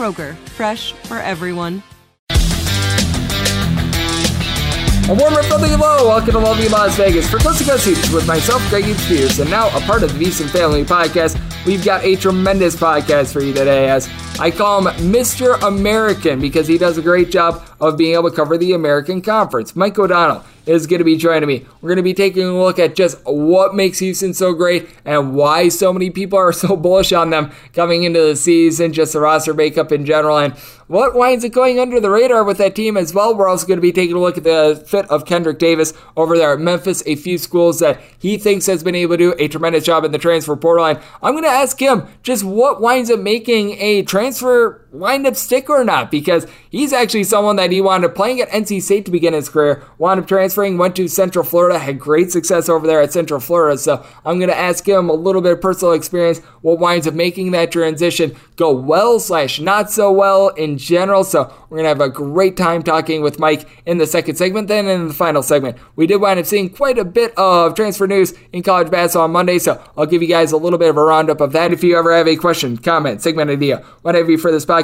Kroger, fresh for everyone. A warm up from the. Welcome to Lovely Las Vegas for Coast to Coast with myself, Greg Spears, and now a part of the VSiN Family Podcast. We've got a tremendous podcast for you today, as I call him Mr. American because he does a great job of being able to cover the American Conference. Mike O'Donnell is going to be joining me. We're going to be taking a look at just what makes Houston so great and why so many people are so bullish on them coming into the season, just the roster makeup in general, and what winds up going under the radar with that team as well. We're also going to be taking a look at the fit of Kendrick Davis over there at Memphis, a few schools that he thinks has been able to do a tremendous job in the transfer portal. And I'm going to ask him just what winds up making a transfer wind up stick or not because he's actually someone that he wound up playing at NC State to begin his career, wound up transferring, went to Central Florida, had great success over there at Central Florida. So I'm going to ask him a little bit of personal experience, what winds up making that transition go well slash not so well in general. So we're going to have a great time talking with Mike in the second segment. Then in the final segment, we did wind up seeing quite a bit of transfer news in college basketball on Monday. So I'll give you guys a little bit of a roundup of that. If you ever have a question, comment, segment idea, whatever you for this podcast,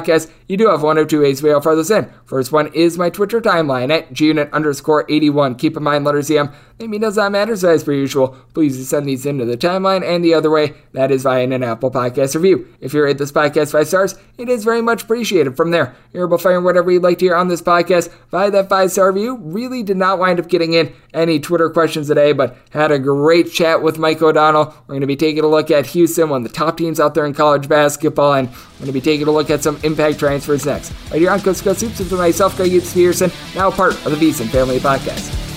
you do have one of two ways we all farthest in. First one is my Twitter timeline at gunit underscore 81. Keep in mind, letters EM. Maybe does not matter, as per usual, please send these into the timeline. And the other way, that is via an Apple Podcast review. If you rate this podcast five stars, it is very much appreciated. From there, you're able to find whatever you'd like to hear on this podcast via that five star review. Really did not wind up getting in any Twitter questions today, but had a great chat with Mike O'Donnell. We're going to be taking a look at Houston, one of the top teams out there in college basketball, and we're going to be taking a look at some impact transfers next. Right here on Coast Coast Hoops with myself, Greg Peterson, now part of the VSiN Family Podcast.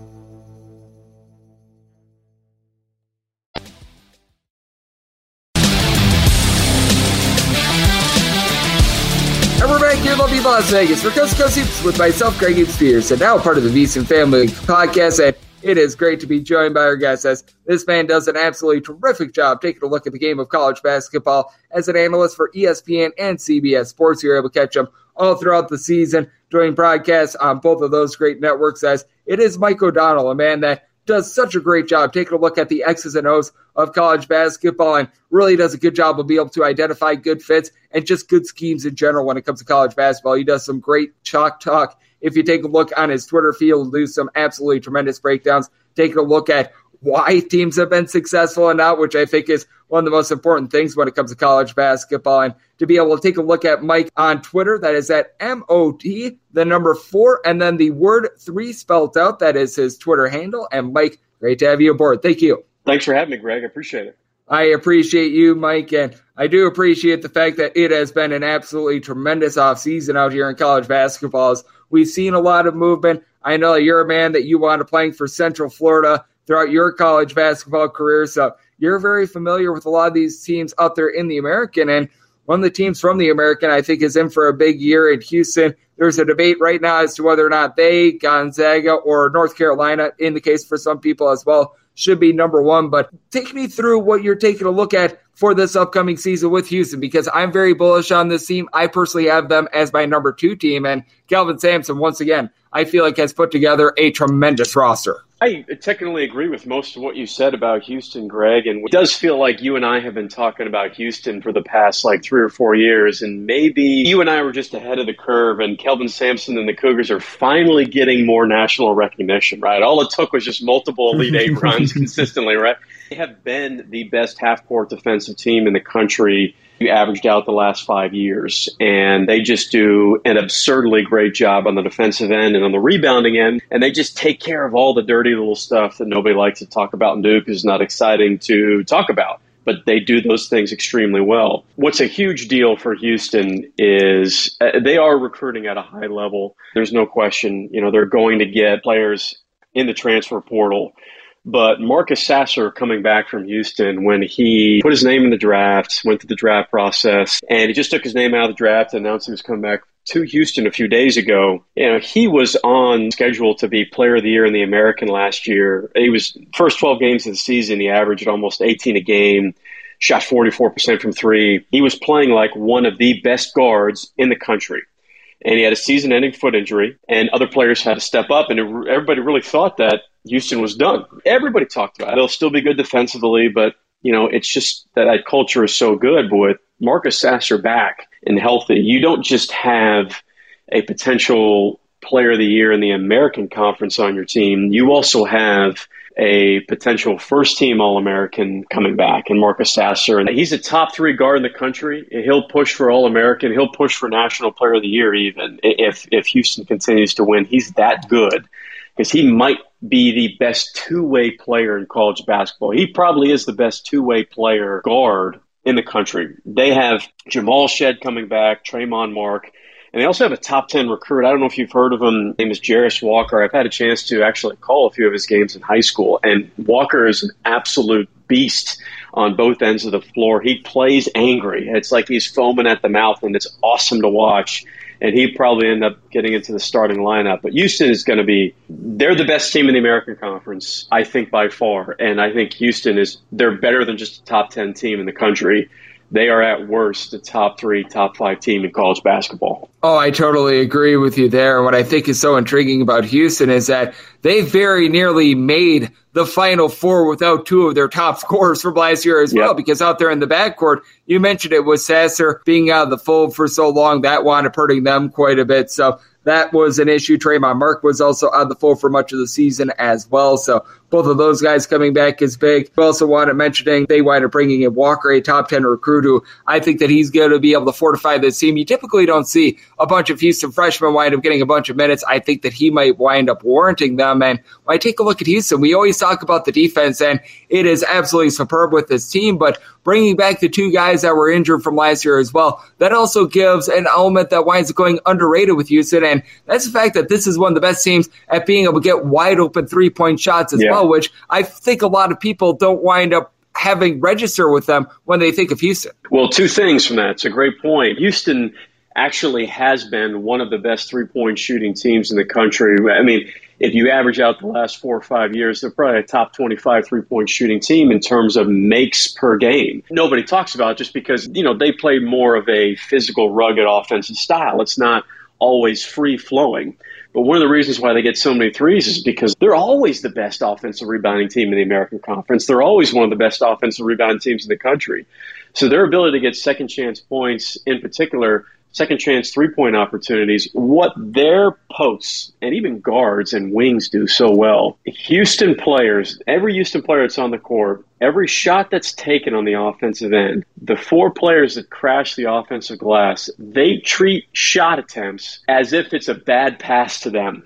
Back lovely Las Vegas for Coast to Coast Hoops with myself, Greg Spears, and now part of the VSiN Family podcast. And it is great to be joined by our guest as this man does an absolutely terrific job taking a look at the game of college basketball as an analyst for ESPN and CBS Sports. You're able to catch him all throughout the season doing broadcasts on both of those great networks as it is Mike O'Donnell, a man that does such a great job taking a look at the X's and O's of college basketball and really does a good job of being able to identify good fits and just good schemes in general when it comes to college basketball. He does some great chalk talk. If you take a look on his Twitter feed, he'll do some absolutely tremendous breakdowns, taking a look at why teams have been successful and not, which I think is one of the most important things when it comes to college basketball. And to be able to take a look at Mike on Twitter, that is at M O D, the number four, and then the word three spelled out. That is his Twitter handle. And Mike, great to have you aboard. Thank you. Thanks for having me, Greg. I appreciate it. I appreciate you, Mike, and I do appreciate the fact that it has been an absolutely tremendous offseason out here in college basketball. We've seen a lot of movement. I know you're a man that you wanted playing for Central Florida throughout your college basketball career, so you're very familiar with a lot of these teams out there in the American. And one of the teams from the American, I think, is in for a big year in Houston. There's a debate right now as to whether or not they, Gonzaga, or North Carolina, in the case for some people as well, should be number one. But take me through what you're taking a look at for this upcoming season with Houston because I'm very bullish on this team. I personally have them as my number two team. And Kelvin Sampson, once again, I feel like has put together a tremendous roster. I technically agree with most of what you said about Houston, Greg. And it does feel like you and I have been talking about Houston for the past like three or four years. And maybe you and I were just ahead of the curve, and Kelvin Sampson and the Cougars are finally getting more national recognition, right? All it took was just multiple Elite Eight runs consistently, right? They have been the best half court defensive team in the country averaged out the last five years. And they just do an absurdly great job on the defensive end and on the rebounding end. And they just take care of all the dirty little stuff that nobody likes to talk about and do because it's not exciting to talk about. But they do those things extremely well. What's a huge deal for Houston is uh, they are recruiting at a high level. There's no question. You know, they're going to get players in the transfer portal but Marcus Sasser coming back from Houston when he put his name in the draft, went through the draft process, and he just took his name out of the draft announced he was coming back to Houston a few days ago. You know, he was on schedule to be player of the year in the American last year. He was first 12 games of the season, he averaged almost 18 a game, shot 44% from three. He was playing like one of the best guards in the country. And he had a season ending foot injury, and other players had to step up, and everybody really thought that Houston was done. Everybody talked about it. They'll still be good defensively, but you know, it's just that that culture is so good. But with Marcus Sasser back and healthy, you don't just have a potential player of the year in the American Conference on your team. You also have a potential first team All American coming back and Marcus Sasser. And he's a top three guard in the country. He'll push for All American. He'll push for National Player of the Year even if, if Houston continues to win. He's that good because he might be the best two way player in college basketball. He probably is the best two way player guard in the country. They have Jamal Shead coming back, Tramon Mark, and they also have a top 10 recruit. I don't know if you've heard of him. His name is Jarace Walker. I've had a chance to actually call a few of his games in high school, and Walker is an absolute beast on both ends of the floor. He plays angry. It's like he's foaming at the mouth, and it's awesome to watch and he probably end up getting into the starting lineup. But Houston is going to be they're the best team in the American Conference, I think by far, and I think Houston is they're better than just a top ten team in the country they are at worst a top three, top five team in college basketball. Oh, I totally agree with you there. What I think is so intriguing about Houston is that they very nearly made the final four without two of their top scorers from last year as yep. well, because out there in the backcourt, you mentioned it was Sasser being out of the fold for so long, that wound up hurting them quite a bit. So that was an issue. Tramon Mark was also on the fold for much of the season as well. So both of those guys coming back is big. We also wanted mentioning they wind up bringing in Walker, a top 10 recruit who I think that he's going to be able to fortify this team. You typically don't see a bunch of Houston freshmen wind up getting a bunch of minutes. I think that he might wind up warranting them. And when I take a look at Houston, we always talk about the defense, and it is absolutely superb with this team. But bringing back the two guys that were injured from last year as well, that also gives an element that winds up going underrated with Houston. And that's the fact that this is one of the best teams at being able to get wide open three point shots as yeah. well well, which I think a lot of people don't wind up having register with them when they think of Houston. Well, two things from that. It's a great point. Houston actually has been one of the best three point shooting teams in the country. I mean, if you average out the last four or five years, they're probably a top 25 three point shooting team in terms of makes per game. Nobody talks about just because, you know, they play more of a physical, rugged offensive style. It's not always free flowing. But one of the reasons why they get so many threes is because they're always the best offensive rebounding team in the American Conference. They're always one of the best offensive rebounding teams in the country. So their ability to get second chance points in particular second chance three point opportunities, what their posts and even guards and wings do so well. Houston players, every Houston player that's on the court, every shot that's taken on the offensive end, the four players that crash the offensive glass, they treat shot attempts as if it's a bad pass to them.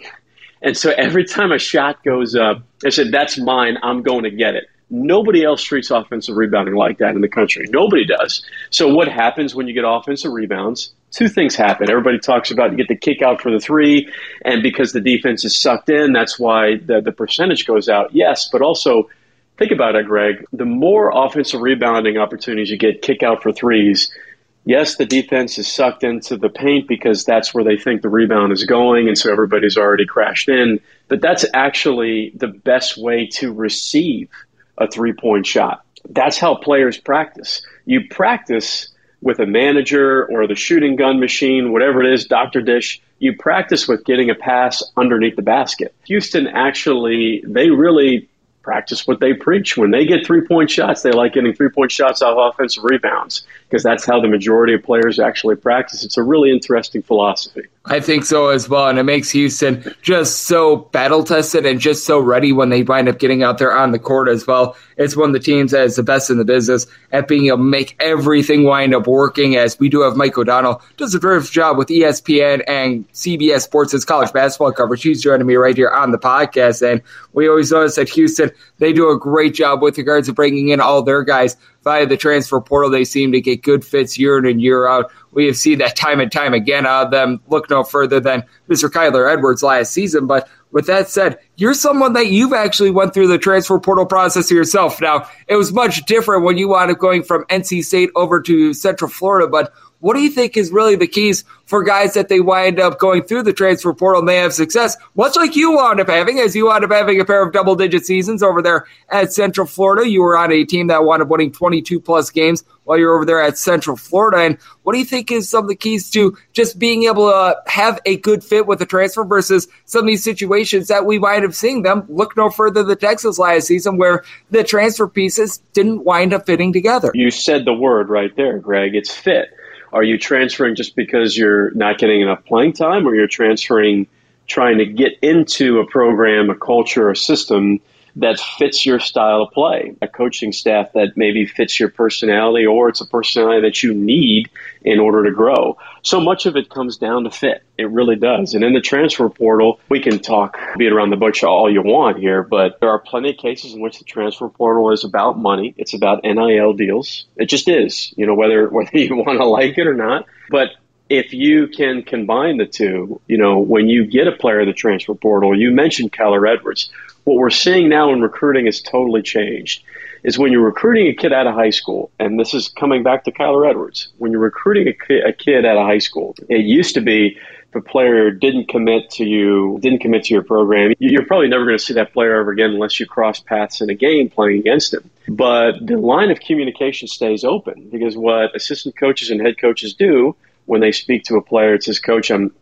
And so every time a shot goes up, they said, That's mine, I'm going to get it. Nobody else treats offensive rebounding like that in the country. Nobody does. So what happens when you get offensive rebounds? Two things happen. Everybody talks about you get the kick out for the three, and because the defense is sucked in, that's why the, the percentage goes out. Yes, but also think about it, Greg. The more offensive rebounding opportunities you get, kick out for threes. Yes, the defense is sucked into the paint because that's where they think the rebound is going, and so everybody's already crashed in. But that's actually the best way to receive a three point shot. That's how players practice. You practice with a manager or the shooting gun machine, whatever it is, Dr. Dish. You practice with getting a pass underneath the basket. Houston actually, they really practice what they preach. When they get three point shots, they like getting three point shots off offensive rebounds because that's how the majority of players actually practice. It's a really interesting philosophy. I think so as well. And it makes Houston just so battle tested and just so ready when they wind up getting out there on the court as well. It's one of the teams that is the best in the business at being able to make everything wind up working as we do have Mike O'Donnell does a terrific job with ESPN and CBS Sports' college basketball coverage. He's joining me right here on the podcast. And we always notice that Houston, they do a great job with regards to bringing in all their guys via the transfer portal. They seem to get good fits year in and year out. We have seen that time and time again out of them. Look no further than Mr. Kyler Edwards last season. But with that said, you're someone that you've actually went through the transfer portal process yourself. Now, it was much different when you wound up going from NC State over to Central Florida, but what do you think is really the keys for guys that they wind up going through the transfer portal and they have success, much like you wound up having, as you wound up having a pair of double digit seasons over there at Central Florida. You were on a team that wound up winning 22 plus games while you're over there at Central Florida. And what do you think is some of the keys to just being able to have a good fit with the transfer versus some of these situations that we might have seen them look no further than Texas last season where the transfer pieces didn't wind up fitting together? You said the word right there, Greg. It's fit. Are you transferring just because you're not getting enough playing time, or you're transferring trying to get into a program, a culture, a system that fits your style of play, a coaching staff that maybe fits your personality, or it's a personality that you need in order to grow. So much of it comes down to fit. It really does. And in the transfer portal, we can talk, beat around the bush all you want here, but there are plenty of cases in which the transfer portal is about money. It's about NIL deals. It just is, you know, whether, whether you want to like it or not. But if you can combine the two, you know, when you get a player in the transfer portal, you mentioned Kyler Edwards what we're seeing now in recruiting has totally changed. is when you're recruiting a kid out of high school, and this is coming back to Kyler Edwards, when you're recruiting a kid, a kid out of high school, it used to be if a player didn't commit to you, didn't commit to your program, you're probably never going to see that player ever again unless you cross paths in a game playing against him. But the line of communication stays open because what assistant coaches and head coaches do when they speak to a player, it says, Coach, I'm,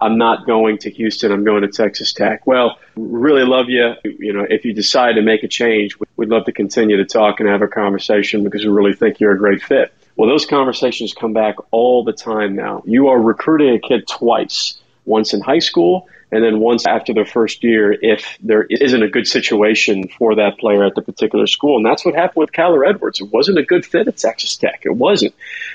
I'm not going to Houston. I'm going to Texas Tech. Well, really love you. You know, if you decide to make a change, we'd love to continue to talk and have a conversation because we really think you're a great fit. Well, those conversations come back all the time now. You are recruiting a kid twice, once in high school and then once after their first year if there isn't a good situation for that player at the particular school. And that's what happened with Kyler Edwards. It wasn't a good fit at Texas Tech. It wasn't.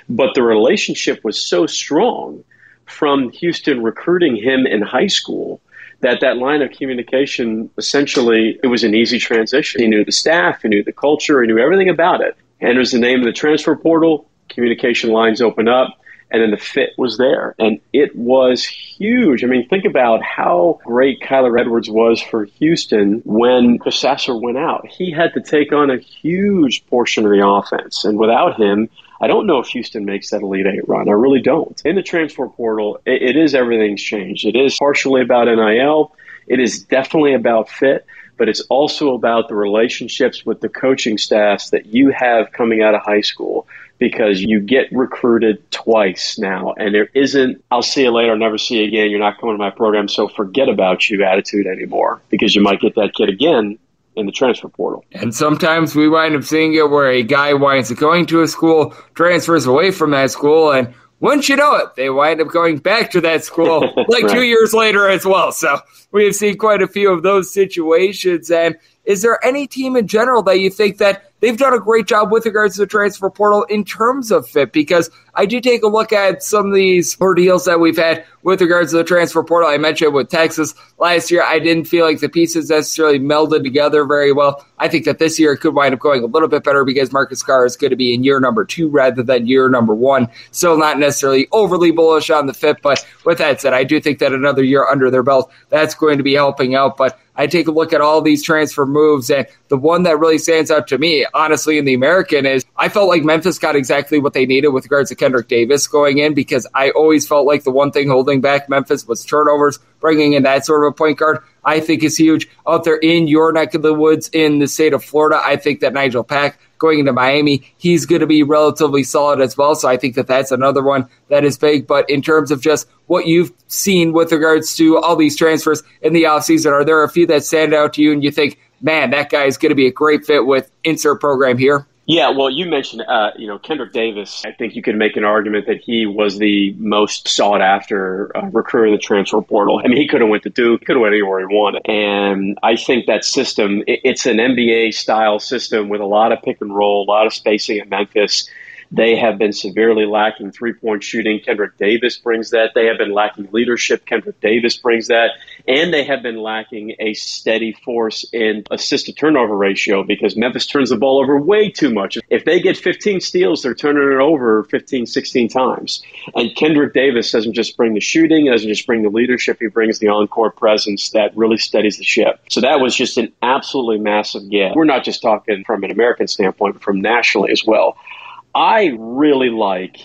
But the relationship was so strong from Houston recruiting him in high school that that line of communication essentially it was an easy transition. He knew the staff, he knew the culture, he knew everything about it. Enters the name of the transfer portal, communication lines open up, and then the fit was there. And it was huge. I mean, think about how great Kyler Edwards was for Houston when Sasser went out. He had to take on a huge portion of the offense. And without him, I don't know if Houston makes that Elite Eight run. I really don't. In the transfer portal, it, it is everything's changed. It is partially about NIL. It is definitely about fit but it's also about the relationships with the coaching staffs that you have coming out of high school because you get recruited twice now and there isn't I'll see you later, I'll never see you again, you're not coming to my program, so forget about you attitude anymore because you might get that kid again in the transfer portal. And sometimes we wind up seeing it where a guy winds up going to a school, transfers away from that school, and wouldn't you know it, they wind up going back to that school like right. two years later as well. So we have seen quite a few of those situations. And is there any team in general that you think that they've done a great job with regards to the transfer portal in terms of fit because I do take a look at some of these ordeals that we've had with regards to the transfer portal. I mentioned with Texas last year, I didn't feel like the pieces necessarily melded together very well. I think that this year it could wind up going a little bit better because Marcus Carr is going to be in year number two rather than year number one. Still not necessarily overly bullish on the fit, but with that said, I do think that another year under their belt, that's going to be helping out. But I take a look at all these transfer moves, and the one that really stands out to me, honestly, in the American is I felt like Memphis got exactly what they needed with regards to Kendrick Davis going in because I always felt like the one thing holding back Memphis was turnovers. Bringing in that sort of a point guard, I think is huge. Out there in your neck of the woods in the state of Florida, I think that Nigel Pack going into Miami, he's going to be relatively solid as well. So I think that that's another one that is big. But in terms of just what you've seen with regards to all these transfers in the offseason, are there a few that stand out to you and you think, man, that guy is going to be a great fit with insert program here? Yeah, well, you mentioned, uh, you know, Kendrick Davis. I think you could make an argument that he was the most sought after uh, recruit in the transfer portal. I mean, he could have went to Duke, could have went anywhere he wanted. And I think that system, it, it's an NBA style system with a lot of pick and roll, a lot of spacing at Memphis. They have been severely lacking three point shooting. Kendrick Davis brings that. They have been lacking leadership. Kendrick Davis brings that. And they have been lacking a steady force in assist to turnover ratio because Memphis turns the ball over way too much. If they get 15 steals, they're turning it over 15, 16 times. And Kendrick Davis doesn't just bring the shooting, doesn't just bring the leadership, he brings the encore presence that really steadies the ship. So that was just an absolutely massive get. We're not just talking from an American standpoint, but from nationally as well. I really like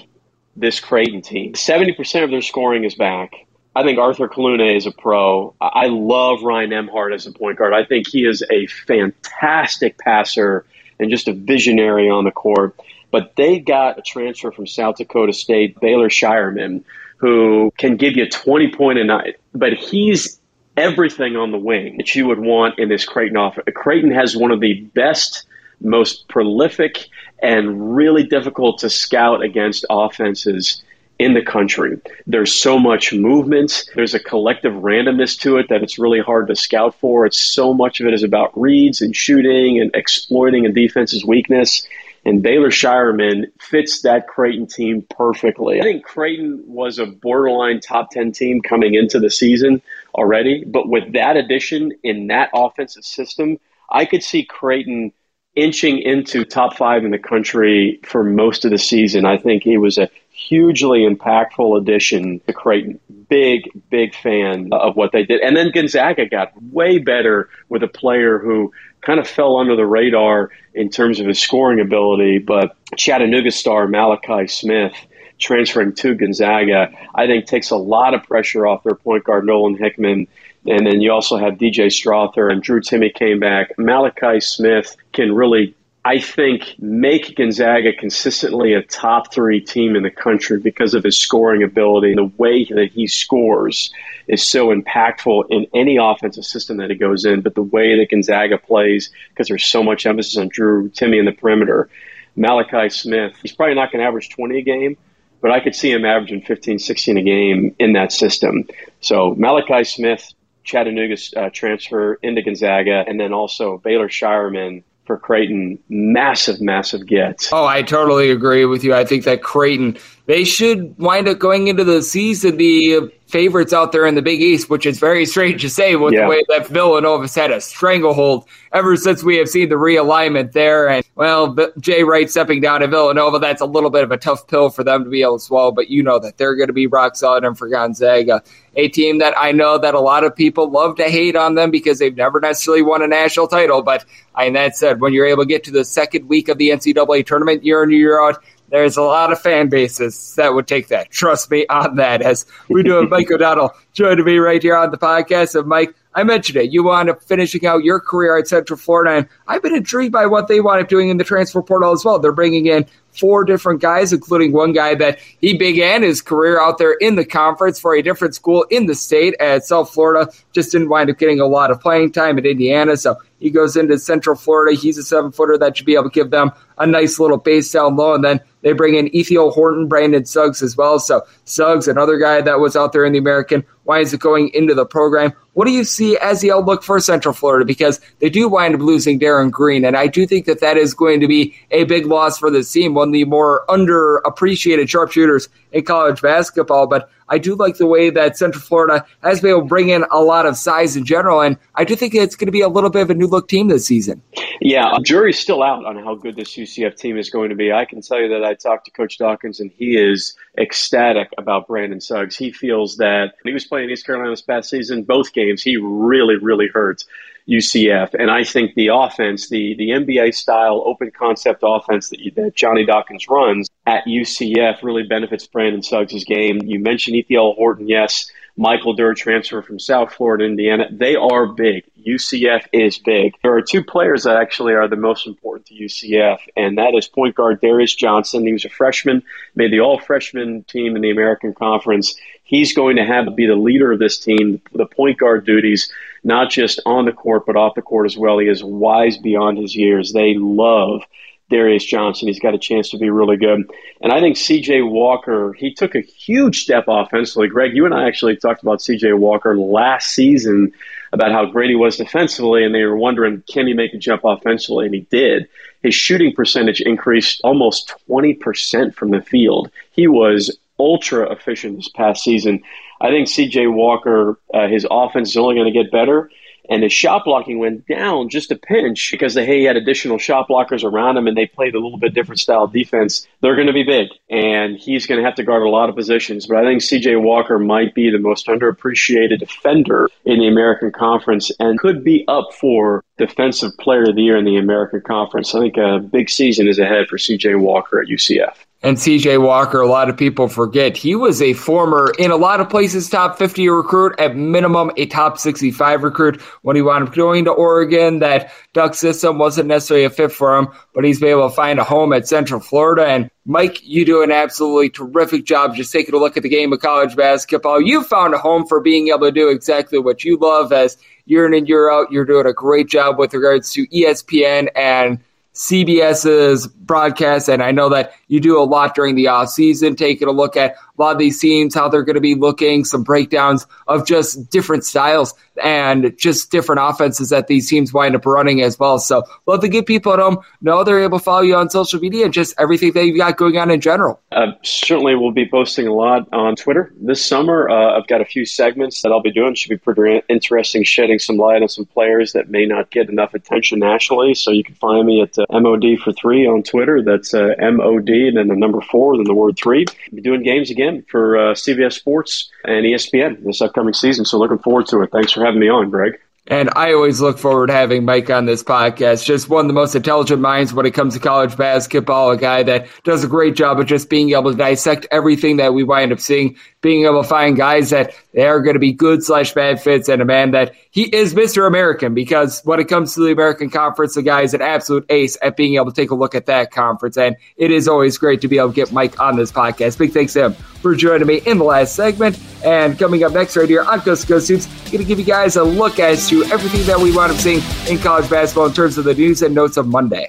this Creighton team. 70% of their scoring is back. I think Arthur Kaluma is a pro. I love Ryan Nembhard as a point guard. I think he is a fantastic passer and just a visionary on the court. But they got a transfer from South Dakota State, Baylor Scheierman, who can give you 20 point a night. But he's everything on the wing that you would want in this Creighton offense. Creighton has one of the best, most prolific, and really difficult to scout against offenses in the country. There's so much movement. There's a collective randomness to it that it's really hard to scout for. It's so much of it is about reads and shooting and exploiting a defense's weakness. And Baylor Scheierman fits that Creighton team perfectly. I think Creighton was a borderline top 10 team coming into the season already. But with that addition in that offensive system, I could see Creighton inching into top five in the country for most of the season. I think he was a hugely impactful addition to Creighton. big, big fan of what they did. And then Gonzaga got way better with a player who kind of fell under the radar in terms of his scoring ability, but Chattanooga star Malachi Smith transferring to Gonzaga, I think takes a lot of pressure off their point guard Nolan Hickman. And then you also have DJ Strawther and Drew Timme came back. Malachi Smith can really I think make Gonzaga consistently a top three team in the country because of his scoring ability. The way that he scores is so impactful in any offensive system that he goes in. But the way that Gonzaga plays, because there's so much emphasis on Drew Timme in the perimeter, Malachi Smith, he's probably not going to average 20 a game, but I could see him averaging 15, 16 a game in that system. So Malachi Smith, Chattanooga uh, transfer into Gonzaga, and then also Baylor Scheierman for Creighton. Massive, massive get. Oh, I totally agree with you. I think that Creighton, they should wind up going into the season the favorites out there in the Big East, which is very strange to say with yeah. the way that Villanova's had a stranglehold ever since we have seen the realignment there. And, well, Jay Wright stepping down to Villanova, that's a little bit of a tough pill for them to be able to swallow, but you know that they're going to be rock solid. And for Gonzaga, a team that I know that a lot of people love to hate on them because they've never necessarily won a national title. But, and that said, when you're able to get to the second week of the NCAA tournament year in, year out, there's a lot of fan bases that would take that. Trust me on that. As we do with Mike O'Donnell joining me right here on the podcast. of Mike, I mentioned it. You wound up finishing out your career at Central Florida, and I've been intrigued by what they wound up doing in the transfer portal as well. They're bringing in four different guys, including one guy that he began his career out there in the conference for a different school in the state at South Florida. Just didn't wind up getting a lot of playing time at Indiana, so he goes into Central Florida. He's a seven footer that should be able to give them a nice little base down low, and then they bring in Ithiel Horton, Brandon Suggs as well. So Suggs, another guy that was out there in the American, winds it going into the program. What do you see as the outlook for Central Florida? Because they do wind up losing Darin Green, and I do think that that is going to be a big loss for this team, one of the more underappreciated sharpshooters in college basketball. But I do like the way that Central Florida has been able to bring in a lot of size in general, and I do think it's going to be a little bit of a new look team this season. Yeah, jury's still out on how good this UCF team is going to be. I can tell you that I talked to Coach Dawkins, and he is ecstatic about Brandon Suggs. He feels that he was playing East Carolina this past season, both games, he really, really hurt UCF. And I think the offense, the, the NBA style open concept offense that, that Johnny Dawkins runs at UCF really benefits Brandon Suggs' game. You mentioned Ithiel Horton, yes. Michael Durr transfer from South Florida, Indiana. They are big. UCF is big. There are two players that actually are the most important to UCF, and that is point guard Darius Johnson. He was a freshman, made the all freshman team in the American Conference. He's going to have to be the leader of this team, the point guard duties, not just on the court, but off the court as well. He is wise beyond his years. They love Darius Johnson. He's got a chance to be really good. And I think CJ Walker, he took a huge step offensively. Greg, you and I actually talked about CJ Walker last season about how great he was defensively, and they were wondering, can he make a jump offensively? And he did. His shooting percentage increased almost 20% from the field. He was ultra efficient this past season. I think CJ Walker, uh, his offense is only going to get better and his shot blocking went down just a pinch because they he had additional shot blockers around him and they played a little bit different style defense. They're going to be big, and he's going to have to guard a lot of positions. But I think C.J. Walker might be the most underappreciated defender in the American Conference and could be up for Defensive Player of the Year in the American Conference. I think a big season is ahead for C.J. Walker at UCF and CJ Walker, a lot of people forget he was a former, in a lot of places, top 50 recruit, at minimum a top 65 recruit when he wound up going to Oregon. That Duck system wasn't necessarily a fit for him, but he's been able to find a home at Central Florida. And Mike, you do an absolutely terrific job just taking a look at the game of college basketball. You found a home for being able to do exactly what you love as year in and year out. You're doing a great job with regards to ESPN and CBS's broadcast, and I know that you do a lot during the off season, taking a look at a lot of these teams, how they're going to be looking, some breakdowns of just different styles and just different offenses that these teams wind up running as well. So love to get people at home know they're able to follow you on social media and just everything that you've got going on in general. Uh, certainly, we'll be posting a lot on Twitter this summer. Uh, I've got a few segments that I'll be doing. Should be pretty interesting, shedding some light on some players that may not get enough attention nationally. So you can find me at uh, MOD for three on Twitter. That's uh, MOD and then the number four, then the word three. Be doing games again for uh, CBS Sports and ESPN this upcoming season. So looking forward to it. Thanks for having me on, Greg. And I always look forward to having Mike on this podcast. Just one of the most intelligent minds when it comes to college basketball, a guy that does a great job of just being able to dissect everything that we wind up seeing, being able to find guys that they are going to be good slash bad fits, and a man that he is Mr. American because when it comes to the American Conference, the guy is an absolute ace at being able to take a look at that conference. And it is always great to be able to get Mike on this podcast. Big thanks to him for joining me in the last segment. And coming up next, right here on Coast to Coast Hoops, going to give you guys a look as to everything that we wound up seeing in college basketball in terms of the news and notes of Monday.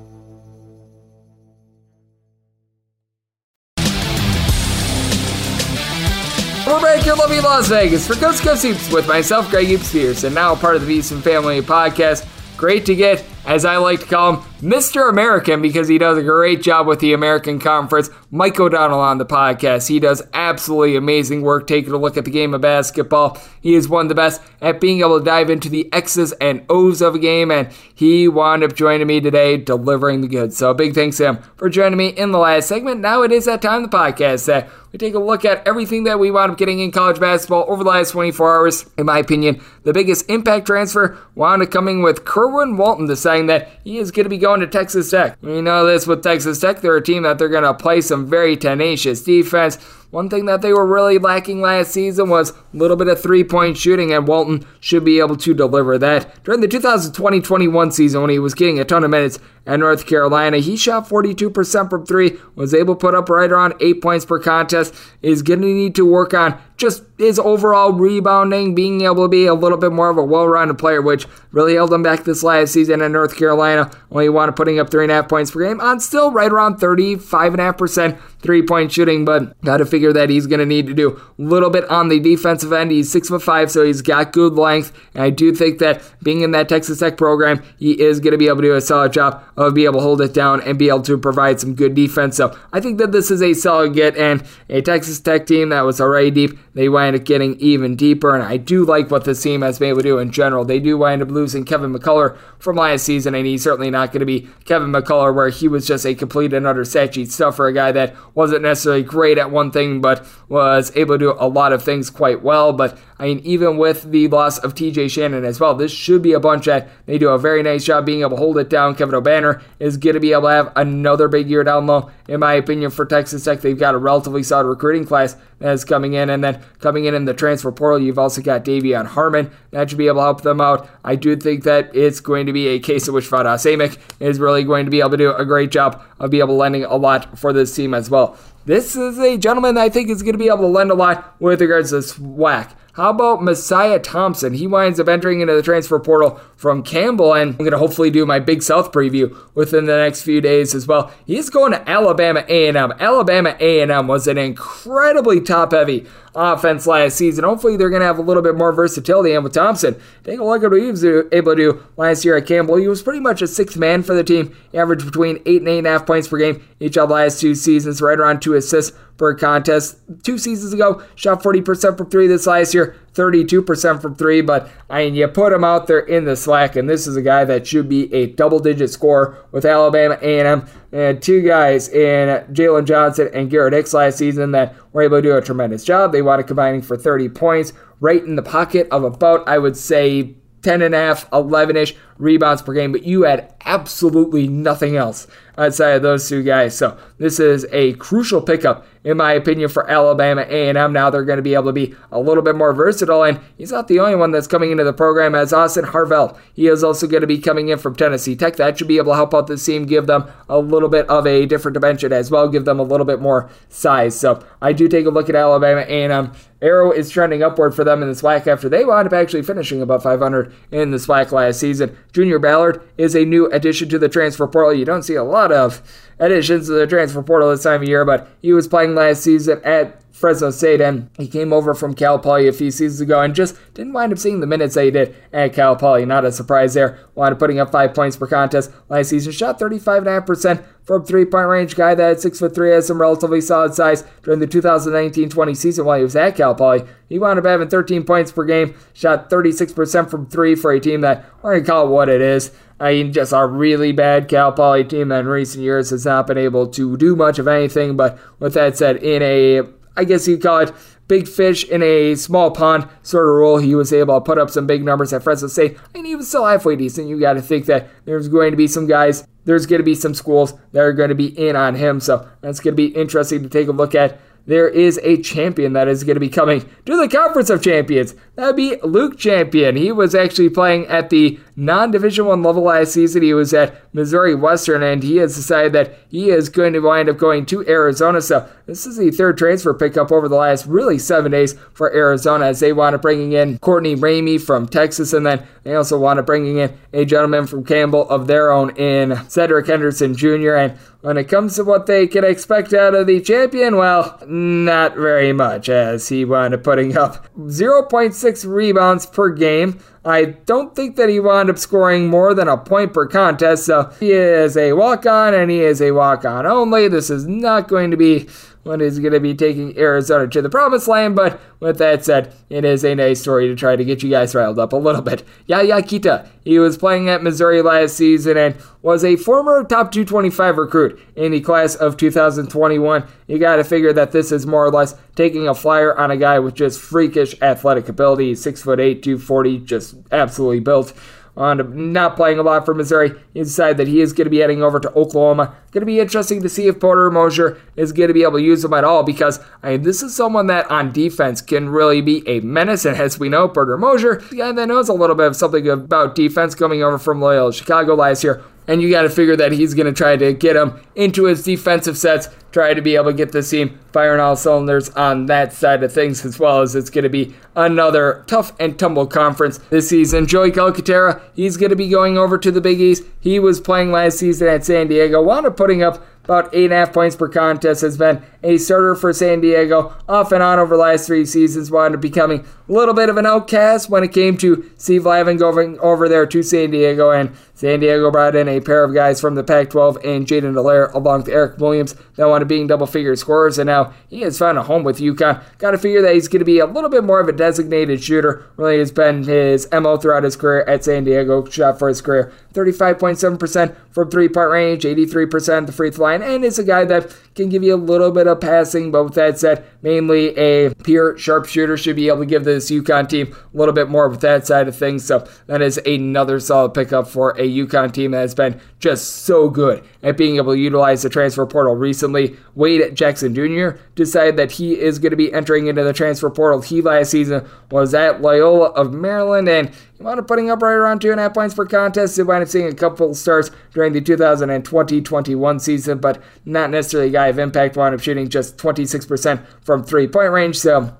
We're back here, lovely Las Vegas, for Coast Coast with myself, Greg Hoops Pierce, and now part of the VSiN Family Podcast. Great to get, as I like to call him, Mr. American because he does a great job with the American Conference. Mike O'Donnell on the podcast. He does absolutely amazing work taking a look at the game of basketball. He is one of the best at being able to dive into the X's and O's of a game, and he wound up joining me today delivering the goods. So big thanks to him for joining me in the last segment. Now it is that time of the podcast that we take a look at everything that we wound up getting in college basketball over the last 24 hours. In my opinion, the biggest impact transfer wound up coming with Kerwin Walton deciding that he is going to be going to Texas Tech. We know this with Texas Tech. They're a team that they're going to play some very tenacious defense. One thing that they were really lacking last season was a little bit of three point shooting, and Walton should be able to deliver that. During the 2020 21 season, when he was getting a ton of minutes at North Carolina, he shot 42% from three, was able to put up right around eight points per contest, is going to need to work on just his overall rebounding, being able to be a little bit more of a well rounded player, which really held him back this last season in North Carolina, only wanted putting up three and a half points per game on still right around 35.5% three point shooting, but got to figure that he's going to need to do a little bit on the defensive end. He's six foot five, so he's got good length. And I do think that being in that Texas Tech program, he is going to be able to do a solid job of be able to hold it down and be able to provide some good defense. So I think that this is a solid get and a Texas Tech team that was already deep. They wind up getting even deeper, and I do like what this team has been able to do in general. They do wind up losing Kevin McCullar from last season, and he's certainly not going to be Kevin McCullar, where he was just a complete and utter stat sheet stuffer, a guy that wasn't necessarily great at one thing, but was able to do a lot of things quite well. But I mean, even with the loss of TJ Shannon as well, this should be a bunch that they do a very nice job being able to hold it down. Kevin Obanor is going to be able to have another big year down low, in my opinion, for Texas Tech. They've got a relatively solid recruiting class that's coming in, and then coming in in the transfer portal, you've also got De'Vion Harmon. That should be able to help them out. I do think that it's going to be a case in which Fardaws Aimaq is really going to be able to do a great job of being able to lending a lot for this team as well. This is a gentleman I think is going to be able to lend a lot with regards to SWAC. How about Messiah Thompson? He winds up entering into the transfer portal from Campbell, and I'm going to hopefully do my Big South preview within the next few days as well. He's going to Alabama A&M. Alabama A&M was an incredibly top-heavy offense last season. Hopefully, they're going to have a little bit more versatility. And with Thompson, take a look at what he was uh, able to do last year at Campbell. He was pretty much a sixth man for the team, averaged between eight and eight and a half points per game each of the last two seasons, right around two assists per contest. Two seasons ago, shot 40% from three this last year, 32% from three. But I mean, you put him out there in the SWAC, and this is a guy that should be a double-digit scorer with Alabama A&M. And two guys in Jalen Johnson and Garrett Hicks last season that were able to do a tremendous job. They up combining for 30 points, right in the pocket of about, I would say, 10 and a half, 11 ish rebounds per game, but you had absolutely nothing else outside of those two guys. So this is a crucial pickup, in my opinion, for Alabama A&M. Now they're going to be able to be a little bit more versatile, and he's not the only one that's coming into the program as Austin Harvell. He is also going to be coming in from Tennessee Tech. That should be able to help out this team, give them a little bit of a different dimension as well, give them a little bit more size. So I do take a look at Alabama A&M. Arrow is trending upward for them in the SWAC after they wound up actually finishing above 500 in the SWAC last season. Junior Ballard is a new addition to the transfer portal. You don't see a lot of additions to the transfer portal this time of year, but he was playing last season at Fresno State, and he came over from Cal Poly a few seasons ago and just didn't wind up seeing the minutes that he did at Cal Poly. Not a surprise there. Wound up putting up five points per contest last season. Shot 35.5% from three point range. Guy that at six foot three has some relatively solid size during the 2019-20 season while he was at Cal Poly. He wound up having 13 points per game. Shot 36% from three for a team that we're gonna call it what it is. I mean, just a really bad Cal Poly team that in recent years has not been able to do much of anything. But with that said, in a I guess you'd call it big fish in a small pond sort of role. He was able to put up some big numbers at Fresno State, and he was still halfway decent. You got to think that there's going to be some guys, there's going to be some schools that are going to be in on him. So that's going to be interesting to take a look at there is a champion that is going to be coming to the Conference of Champions. That'd be Luke Champion. He was actually playing at the non-division one level last season. He was at Missouri Western, and he has decided that he is going to wind up going to Arizona. So this is the third transfer pickup over the last really seven days for Arizona as they want to bringing in Courtney Ramey from Texas, and then they also want to bringing in a gentleman from Campbell of their own in Cedric Henderson Jr. And when it comes to what they can expect out of the champion, well, not very much, as he wound up putting up 0.6 rebounds per game. I don't think that he wound up scoring more than a point per contest, so he is a walk on and he is a walk on only. This is not going to be what is going to be taking Arizona to the promised land. But with that said, it is a nice story to try to get you guys riled up a little bit. Yaya Keita, he was playing at Missouri last season and was a former top 225 recruit in the class of 2021. You got to figure that this is more or less taking a flyer on a guy with just freakish athletic ability. Six foot eight, 240, just absolutely built on not playing a lot for Missouri. He decided that he is going to be heading over to Oklahoma. Going to be interesting to see if Porter Moser is going to be able to use him at all because I mean, this is someone that on defense can really be a menace. And as we know, Porter Moser, the guy that knows a little bit of something about defense coming over from Loyola Chicago last year, and you got to figure that he's going to try to get him into his defensive sets, try to be able to get the team firing all cylinders on that side of things, as well as it's going to be another tough and tumble conference this season. Joey Calcaterra, he's going to be going over to the Big East. He was playing last season at San Diego, wound up putting up about 8.5 points per contest, has been a starter for San Diego off and on over the last three seasons, wound up becoming a little bit of an outcast when it came to Steve Lavin going over there to San Diego, and San Diego brought in a pair of guys from the Pac 12 and Jaden Dallaire along with Eric Williams that wanted being double figure scorers, and now he has found a home with UConn. Got to figure that he's going to be a little bit more of a designated shooter. Really has been his MO throughout his career at San Diego, shot for his career 35.7% from three point range, 83% the free throw line, and is a guy that can give you a little bit of passing. But with that said, mainly a pure sharpshooter should be able to give this UConn team a little bit more with that side of things. So that is another solid pickup for a UConn team that has been just so good at being able to utilize the transfer portal recently. Wade Jackson Jr. decided that he is going to be entering into the transfer portal. He last season was at Loyola of Maryland and he wound up putting up right around two and a half points per contest. He wound up seeing a couple starts during the 2020-21 season, but not necessarily a guy of impact. Wound up shooting just 26% from three-point range. So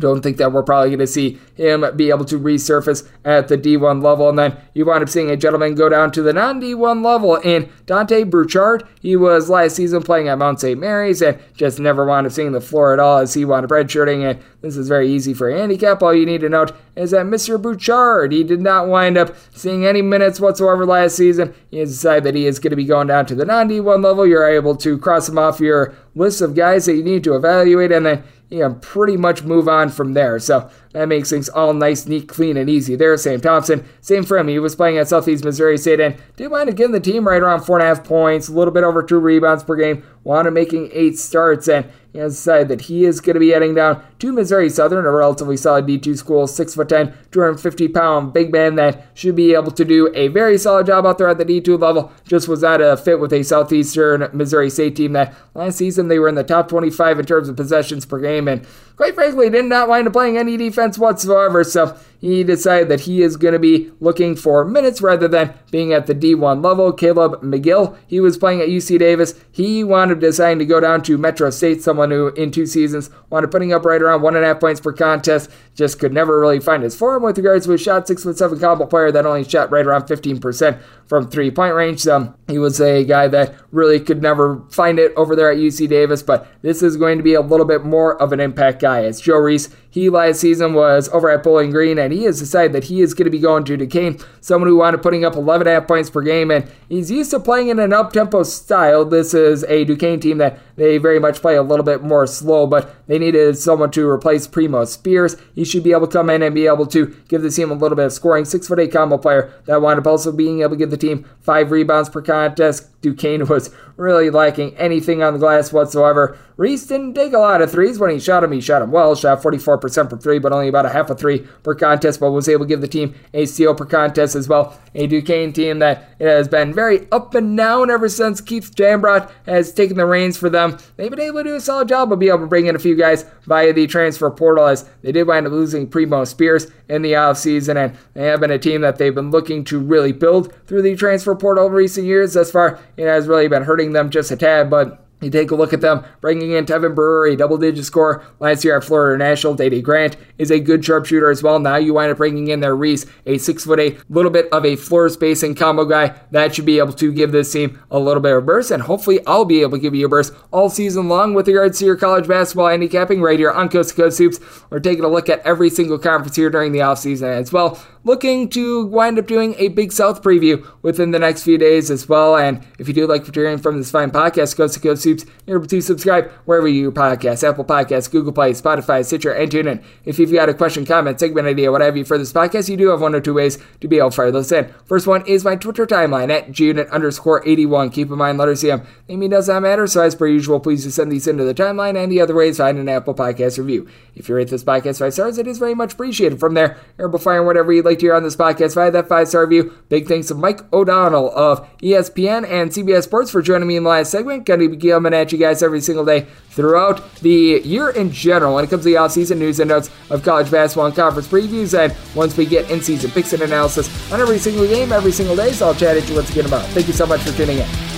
don't think that we're probably going to see him be able to resurface at the D1 level. And then you wind up seeing a gentleman go down to the non D1 level in Dante Bouchard. He was last season playing at Mount St. Mary's and just never wound up seeing the floor at all as he wound up redshirting. And this is very easy for a handicap. All you need to note is that Mr. Bouchard, he did not wind up seeing any minutes whatsoever last season. He has decided that he is going to be going down to the non D1 level. You're able to cross him off your list of guys that you need to evaluate. And then you can pretty much move on from there. So that makes things all nice, neat, clean, and easy there. Sam Thompson, same for him. He was playing at Southeast Missouri State and did wind up getting the team right around four and a half points, a little bit over two rebounds per game, up making eight starts, and he has decided that he is going to be heading down to Missouri Southern, a relatively solid D2 school, 6'10, 250 pound big man that should be able to do a very solid job out there at the D2 level. Just was not a fit with a Southeastern Missouri State team that last season they were in the top 25 in terms of possessions per game, and quite frankly, did not wind up playing any defense whatsoever. So he decided that he is going to be looking for minutes rather than being at the D1 level. Caleb McGill, he was playing at UC Davis. He wound up deciding to go down to Metro State, someone who in two seasons wound up putting up right around one and a half points per contest. Just could never really find his form with regards to his shot. Six foot seven combo player that only shot right around 15% from three point range. So he was a guy that really could never find it over there at UC Davis, but this is going to be a little bit more of an impact guy. It's Joe Reese. He last season was over at Bowling Green, and he has decided that he is going to be going to Duquesne, someone who wound up putting up 11 and a half points per game, and he's used to playing in an up tempo style. This is a Duquesne team that they very much play a little bit more slow, but they needed someone to replace Primo Spears. He should be able to come in and be able to give the team a little bit of scoring. Six foot eight combo player that wound up also being able to give the team five rebounds per contest. Duquesne was really lacking anything on the glass whatsoever. Reese didn't take a lot of threes. When he shot him, he shot him well. Shot 44% for three, but only about a half a three per contest, but was able to give the team a steal per contest as well. A Duquesne team that has been very up and down ever since Keith Dambrot has taken the reins for them. They've been able to do a solid job of being able to bring in a few guys via the transfer portal as they did wind up losing Primo Spears in the offseason, and they have been a team that they've been looking to really build through the transfer portal in recent years. Thus far, it has really been hurting them just a tad, but you take a look at them, bringing in Tevin Brewer, a double digit score last year at Florida National. Dede Grant is a good sharpshooter as well. Now you wind up bringing in their Reese, a six foot eight, little bit of a floor spacing combo guy. That should be able to give this team a little bit of a burst, and hopefully I'll be able to give you a burst all season long with regards to your college basketball handicapping right here on Coast to Coast Hoops. We're taking a look at every single conference here during the offseason as well looking to wind up doing a Big South preview within the next few days as well. And if you do like what you're hearing from this fine podcast, Coast to Coast Able to subscribe wherever you podcast, Apple Podcasts, Google Play, Spotify, Stitcher, and TuneIn. If you've got a question, comment, segment idea, what have you for this podcast, you do have one or two ways to be able to fire those in. First one is my Twitter timeline at gunit underscore 81. Keep in mind, letters CM. Name does not matter, so as per usual, please just send these into the timeline, and the other way is find an Apple Podcast review. If you rate this podcast five stars, it is very much appreciated. From there, you're whatever you'd like to hear on this podcast via that five star review. Big thanks to Mike O'Donnell of ESPN and CBS Sports for joining me in the last segment. To be coming at you guys every single day throughout the year in general when it comes to the offseason news and notes of college basketball and conference previews. And once we get in season picks and analysis on every single game, every single day, so I'll chat at you once again about. Thank you so much for tuning in.